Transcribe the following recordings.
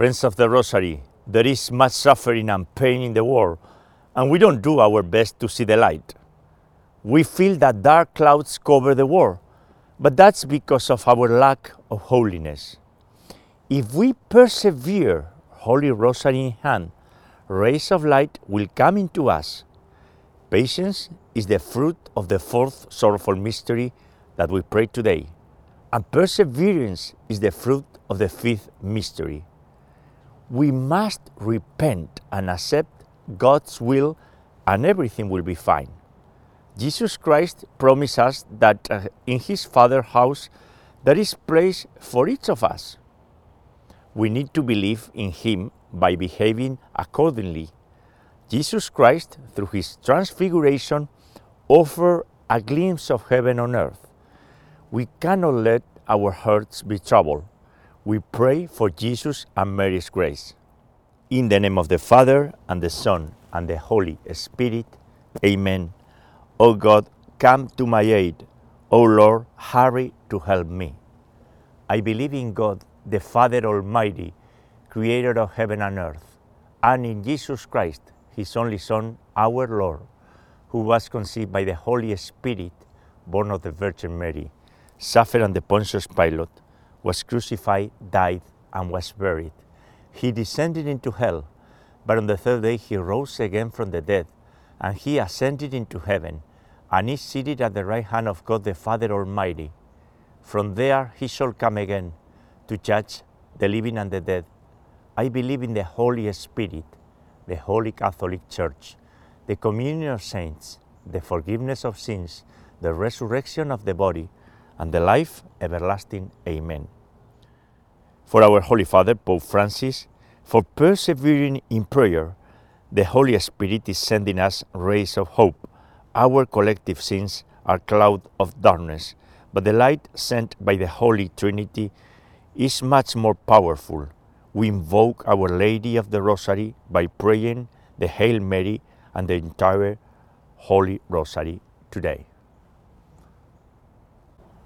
Friends of the Rosary, there is much suffering and pain in the world, and we don't do our best to see the light. We feel that dark clouds cover the world, but that's because of our lack of holiness. If we persevere, Holy Rosary in hand, rays of light will come into us. Patience is the fruit of the fourth sorrowful mystery that we pray today, and perseverance is the fruit of the fifth mystery we must repent and accept God's will, and everything will be fine. Jesus Christ promised us that uh, in His Father's house there is place for each of us. We need to believe in Him by behaving accordingly. Jesus Christ, through His transfiguration, offered a glimpse of heaven on earth. We cannot let our hearts be troubled we pray for Jesus and Mary's grace. In the name of the Father, and the Son, and the Holy Spirit, Amen. O God, come to my aid. O Lord, hurry to help me. I believe in God, the Father Almighty, creator of heaven and earth, and in Jesus Christ, his only Son, our Lord, who was conceived by the Holy Spirit, born of the Virgin Mary, suffered under Pontius Pilate was crucified, died, and was buried. He descended into hell, but on the third day he rose again from the dead, and he ascended into heaven, and is seated at the right hand of God the Father Almighty. From there he shall come again to judge the living and the dead. I believe in the Holy Spirit, the Holy Catholic Church, the communion of saints, the forgiveness of sins, the resurrection of the body, and the life everlasting. Amen. For our Holy Father, Pope Francis, for persevering in prayer, the Holy Spirit is sending us rays of hope. Our collective sins are cloud of darkness, but the light sent by the Holy Trinity is much more powerful. We invoke Our Lady of the Rosary by praying the Hail Mary and the entire Holy Rosary today.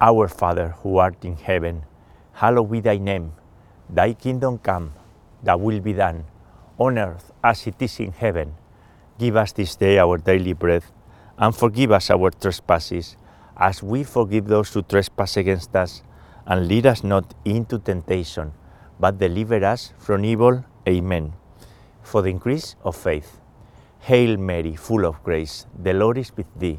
Our Father, who art in heaven, hallowed be thy name. Thy kingdom come, thy will be done, on earth as it is in heaven. Give us this day our daily bread, and forgive us our trespasses, as we forgive those who trespass against us. And lead us not into temptation, but deliver us from evil. Amen. For the increase of faith. Hail Mary, full of grace, the Lord is with thee.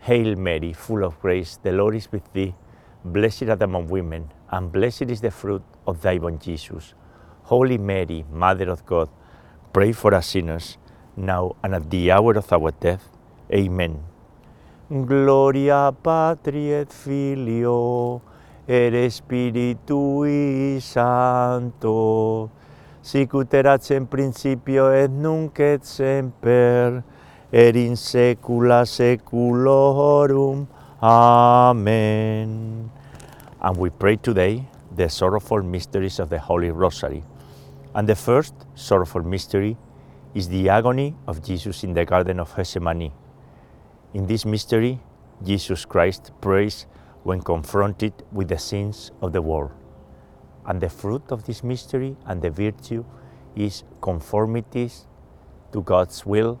Hail Mary, full of grace, the Lord is with thee. Blessed art among women, and blessed is the fruit of thy womb, Jesus. Holy Mary, Mother of God, pray for us sinners, now and at the hour of our death. Amen. Gloria Patri et Filio et Spiritui Sancto, sic ut erat in principio et nunc et semper, et in saecula saeculorum. Amen. And we pray today the sorrowful mysteries of the Holy Rosary. And the first sorrowful mystery is the agony of Jesus in the Garden of Gethsemane. In this mystery, Jesus Christ prays when confronted with the sins of the world. And the fruit of this mystery and the virtue is conformity to God's will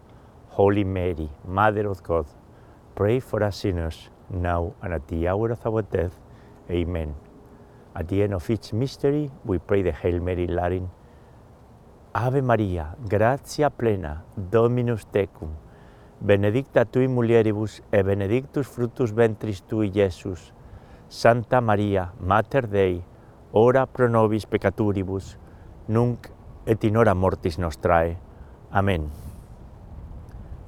Holy Mary, Mother of God, pray for us sinners, now and at the hour of our death. Amen. At the end of each mystery, we pray the Hail Mary Latin. Ave Maria, gratia plena, Dominus tecum, benedicta tui mulieribus, e benedictus fructus ventris tui, Iesus. Santa Maria, Mater Dei, ora pro nobis peccaturibus, nunc et in hora mortis nostrae. Amen.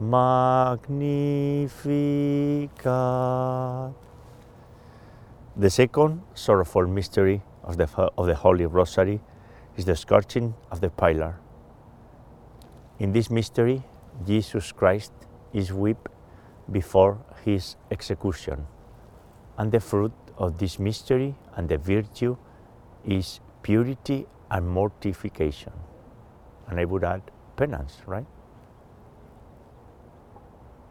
Magnificat. The second sorrowful mystery of the, of the Holy Rosary is the scourging of the pillar. In this mystery, Jesus Christ is whipped before his execution. And the fruit of this mystery and the virtue is purity and mortification. And I would add penance, right?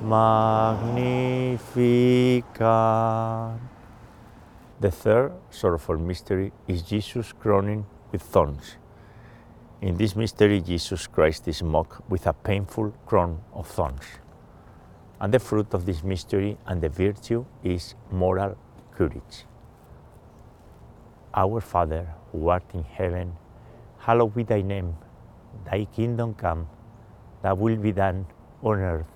Magnificat. The third sorrowful mystery is Jesus crowning with thorns. In this mystery, Jesus Christ is mocked with a painful crown of thorns. And the fruit of this mystery and the virtue is moral courage. Our Father, who art in heaven, hallowed be thy name. Thy kingdom come, thy will be done on earth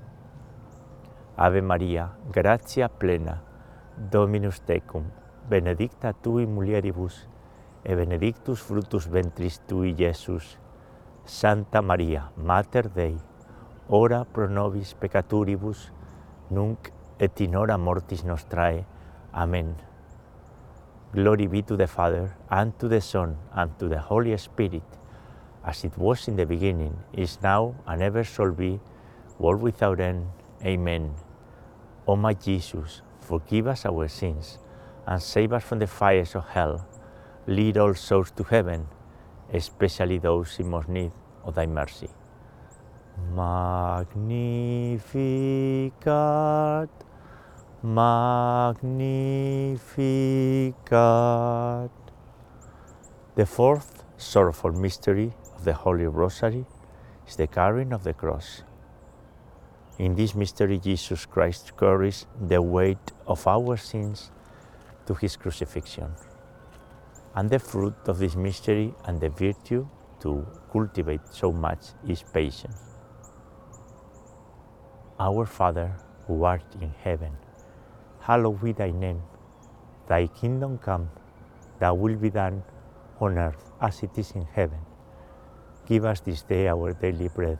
Ave Maria, gratia plena, Dominus tecum, benedicta tui mulieribus, et benedictus fructus ventris tui, Iesus. Santa Maria, Mater Dei, ora pro nobis peccaturibus, nunc et in hora mortis nostrae. Amen. Glory be to the Father, and to the Son, and to the Holy Spirit, as it was in the beginning, is now, and ever shall be, world without end. Amen. O my Jesus, forgive us our sins and save us from the fires of hell. Lead all souls to heaven, especially those in most need of thy mercy. Magnificat, Magnificat. The fourth sorrowful mystery of the Holy Rosary is the carrying of the cross. In this mystery, Jesus Christ carries the weight of our sins to his crucifixion. And the fruit of this mystery and the virtue to cultivate so much is patience. Our Father, who art in heaven, hallowed be thy name. Thy kingdom come, thy will be done on earth as it is in heaven. Give us this day our daily bread,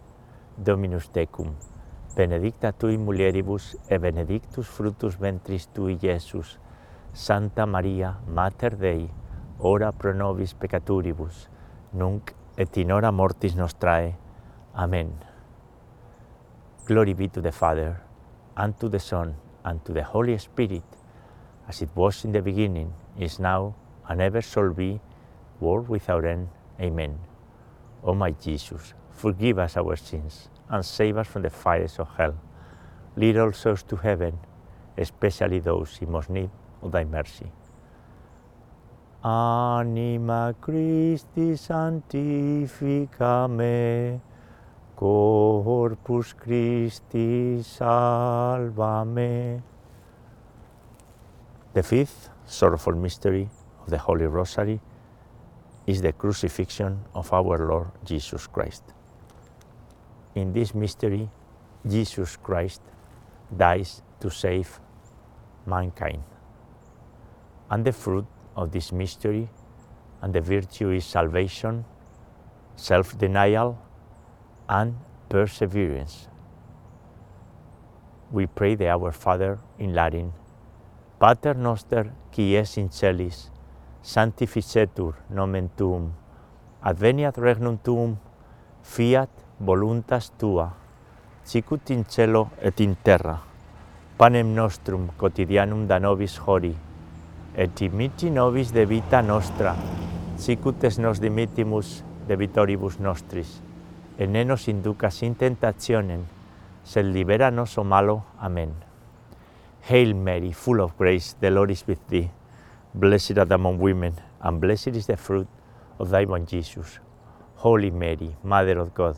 Dominus tecum. Benedicta tui mulieribus e benedictus fructus ventris tui, Iesus. Santa Maria, Mater Dei, ora pro nobis peccaturibus, nunc et in hora mortis nostrae. Amen. Glory be to the Father, and to the Son, and to the Holy Spirit, as it was in the beginning, is now, and ever shall be, world without end. Amen. O my Jesus, forgive us our sins, and save us from the fires of hell. Lead all souls to heaven, especially those in most need of thy mercy. Anima Christi sanctifica me, Corpus Christi salva me. The fifth sorrowful mystery of the Holy Rosary is the crucifixion of our Lord Jesus Christ. In this mystery, Jesus Christ dies to save mankind. And the fruit of this mystery and the virtue is salvation, self denial, and perseverance. We pray the Our Father in Latin Pater noster qui es in celis, sanctificetur nomen tuum, adveniat regnum tuum, fiat voluntas tua, sicut in cielo et in terra. Panem nostrum quotidianum da nobis hori, et dimitti nobis de vita nostra, sicut es nos dimittimus de vitoribus nostris, et ne nos inducas in tentationem, sed libera nos o malo. Amen. Hail Mary, full of grace, the Lord is with thee. Blessed art among women, and blessed is the fruit of thy womb, Jesus. Holy Mary, Mother of God,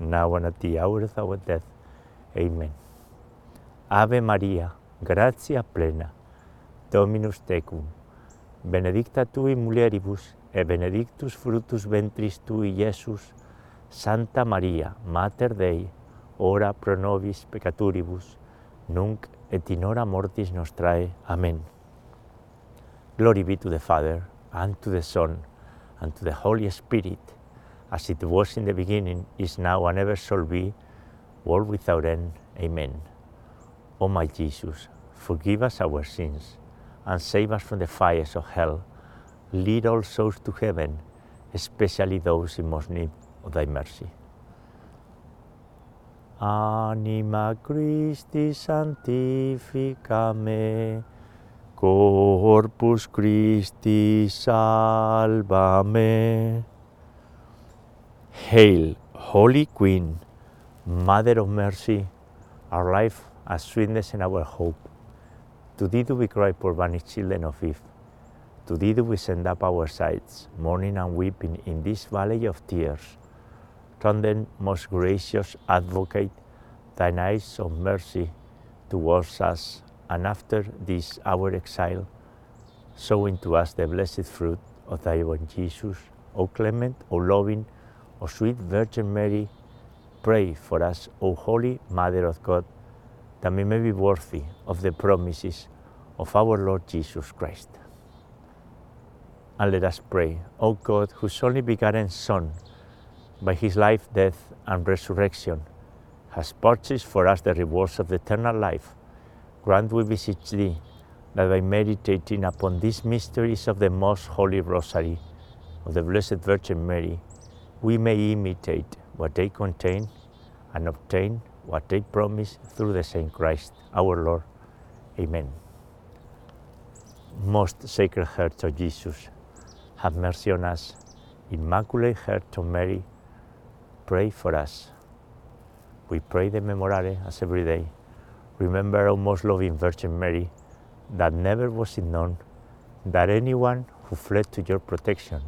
now and at the hour of our death. Amen. Ave Maria, gratia plena, Dominus tecum, benedicta tui mulieribus, et benedictus fructus ventris tui, Iesus. Santa Maria, Mater Dei, ora pro nobis peccaturibus, nunc et in hora mortis nostrae. Amen. Glory be to the Father, and to the Son, and to the Holy Spirit, as it was in the beginning, is now, and ever shall be, world without end. Amen. O my Jesus, forgive us our sins, and save us from the fires of hell. Lead all souls to heaven, especially those in most need of thy mercy. Anima Christi sanctifica me, Corpus Christi salva me. Hail, Holy Queen, Mother of Mercy, our life, our sweetness, and our hope. To thee do we cry, poor banished children of Eve. To thee do we send up our sighs, mourning and weeping in this valley of tears. Turn then, most gracious Advocate, thine eyes of mercy towards us, and after this our exile, sow into us the blessed fruit of thy own Jesus. O clement, O loving, O sweet Virgin Mary, pray for us, O Holy Mother of God, that we may be worthy of the promises of our Lord Jesus Christ. And let us pray, O God, whose only begotten Son, by his life, death, and resurrection, has purchased for us the rewards of the eternal life, grant, we beseech thee, that by meditating upon these mysteries of the most holy rosary of the Blessed Virgin Mary, we may imitate what they contain and obtain what they promise through the same Christ our Lord. Amen. Most Sacred Heart of Jesus, have mercy on us. Immaculate Heart of Mary, pray for us. We pray the Memorare as every day. Remember, O most loving Virgin Mary, that never was it known that anyone who fled to your protection,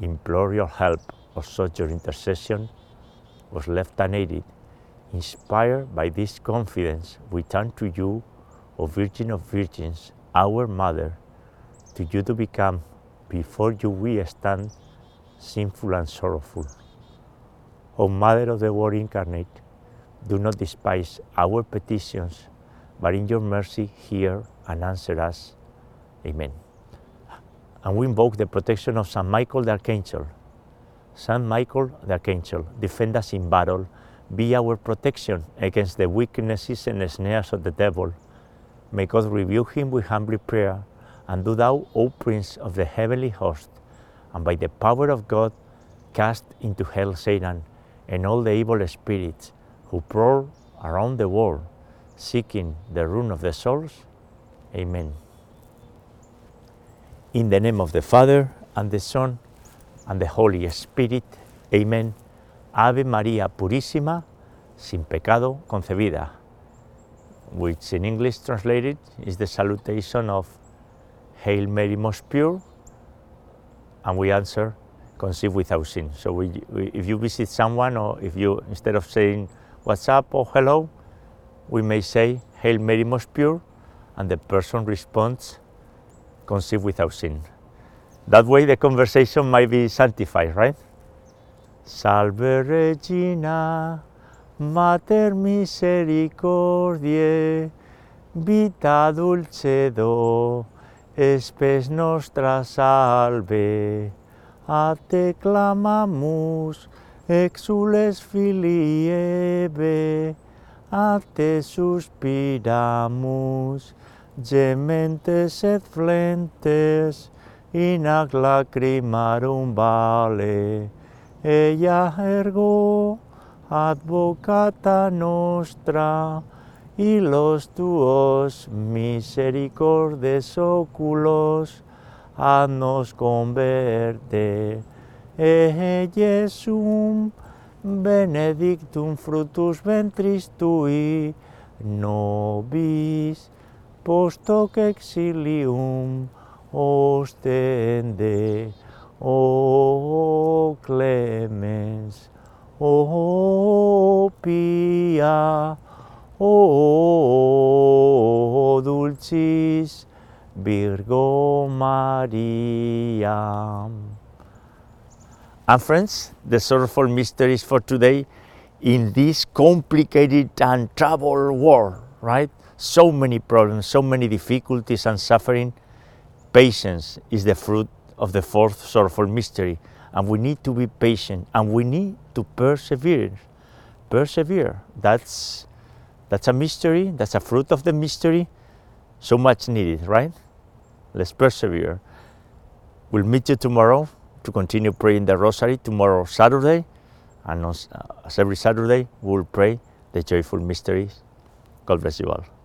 implored your help, or sought your intercession was left unaided. Inspired by this confidence, we turn to you, O Virgin of Virgins, our Mother, to you to become, before you we stand, sinful and sorrowful. O Mother of the Word incarnate, do not despise our petitions, but in your mercy hear and answer us. Amen. And we invoke the protection of Saint Michael the Archangel. Saint Michael the Archangel, defend us in battle, be our protection against the weaknesses and snares of the devil. May God rebuke him with humble prayer, and do thou, O Prince of the heavenly host, and by the power of God, cast into hell Satan and all the evil spirits who prowl around the world, seeking the ruin of the souls. Amen. In the name of the Father, and the Son, and the Holy Spirit. Amen. Ave María Purísima, sin pecado concebida, which in English translated is the salutation of Hail Mary, most pure, and we answer, conceived without sin. So we, we, if you visit someone, or if you, instead of saying what's up or hello, we may say, Hail Mary, most pure, and the person responds, conceived without sin. That way the conversation might be sanctified, right? Salve Regina, Mater misericordiae, vita dulcedo, espes nostra salve. A te clamamus, exules filii Eve, a te suspiramus, gementes et flentes, in ac lacrimarum vale. Ella ergo advocata nostra, y los tuos misericordes oculos, haznos converte. E Jesum benedictum fructus ventris tui, nobis post hoc exilium ostende. O clemens, o pia, o dulcis Virgo Maria. And friends, the sorrowful mysteries for today in this complicated and troubled world, right? So many problems, so many difficulties and suffering. Patience is the fruit of the fourth sorrowful mystery, and we need to be patient and we need to persevere. Persevere. That's that's a mystery, that's a fruit of the mystery, so much needed, right? Let's persevere. We'll meet you tomorrow to continue praying the rosary tomorrow Saturday, and uh, as every Saturday we'll pray the joyful mysteries. God bless you all.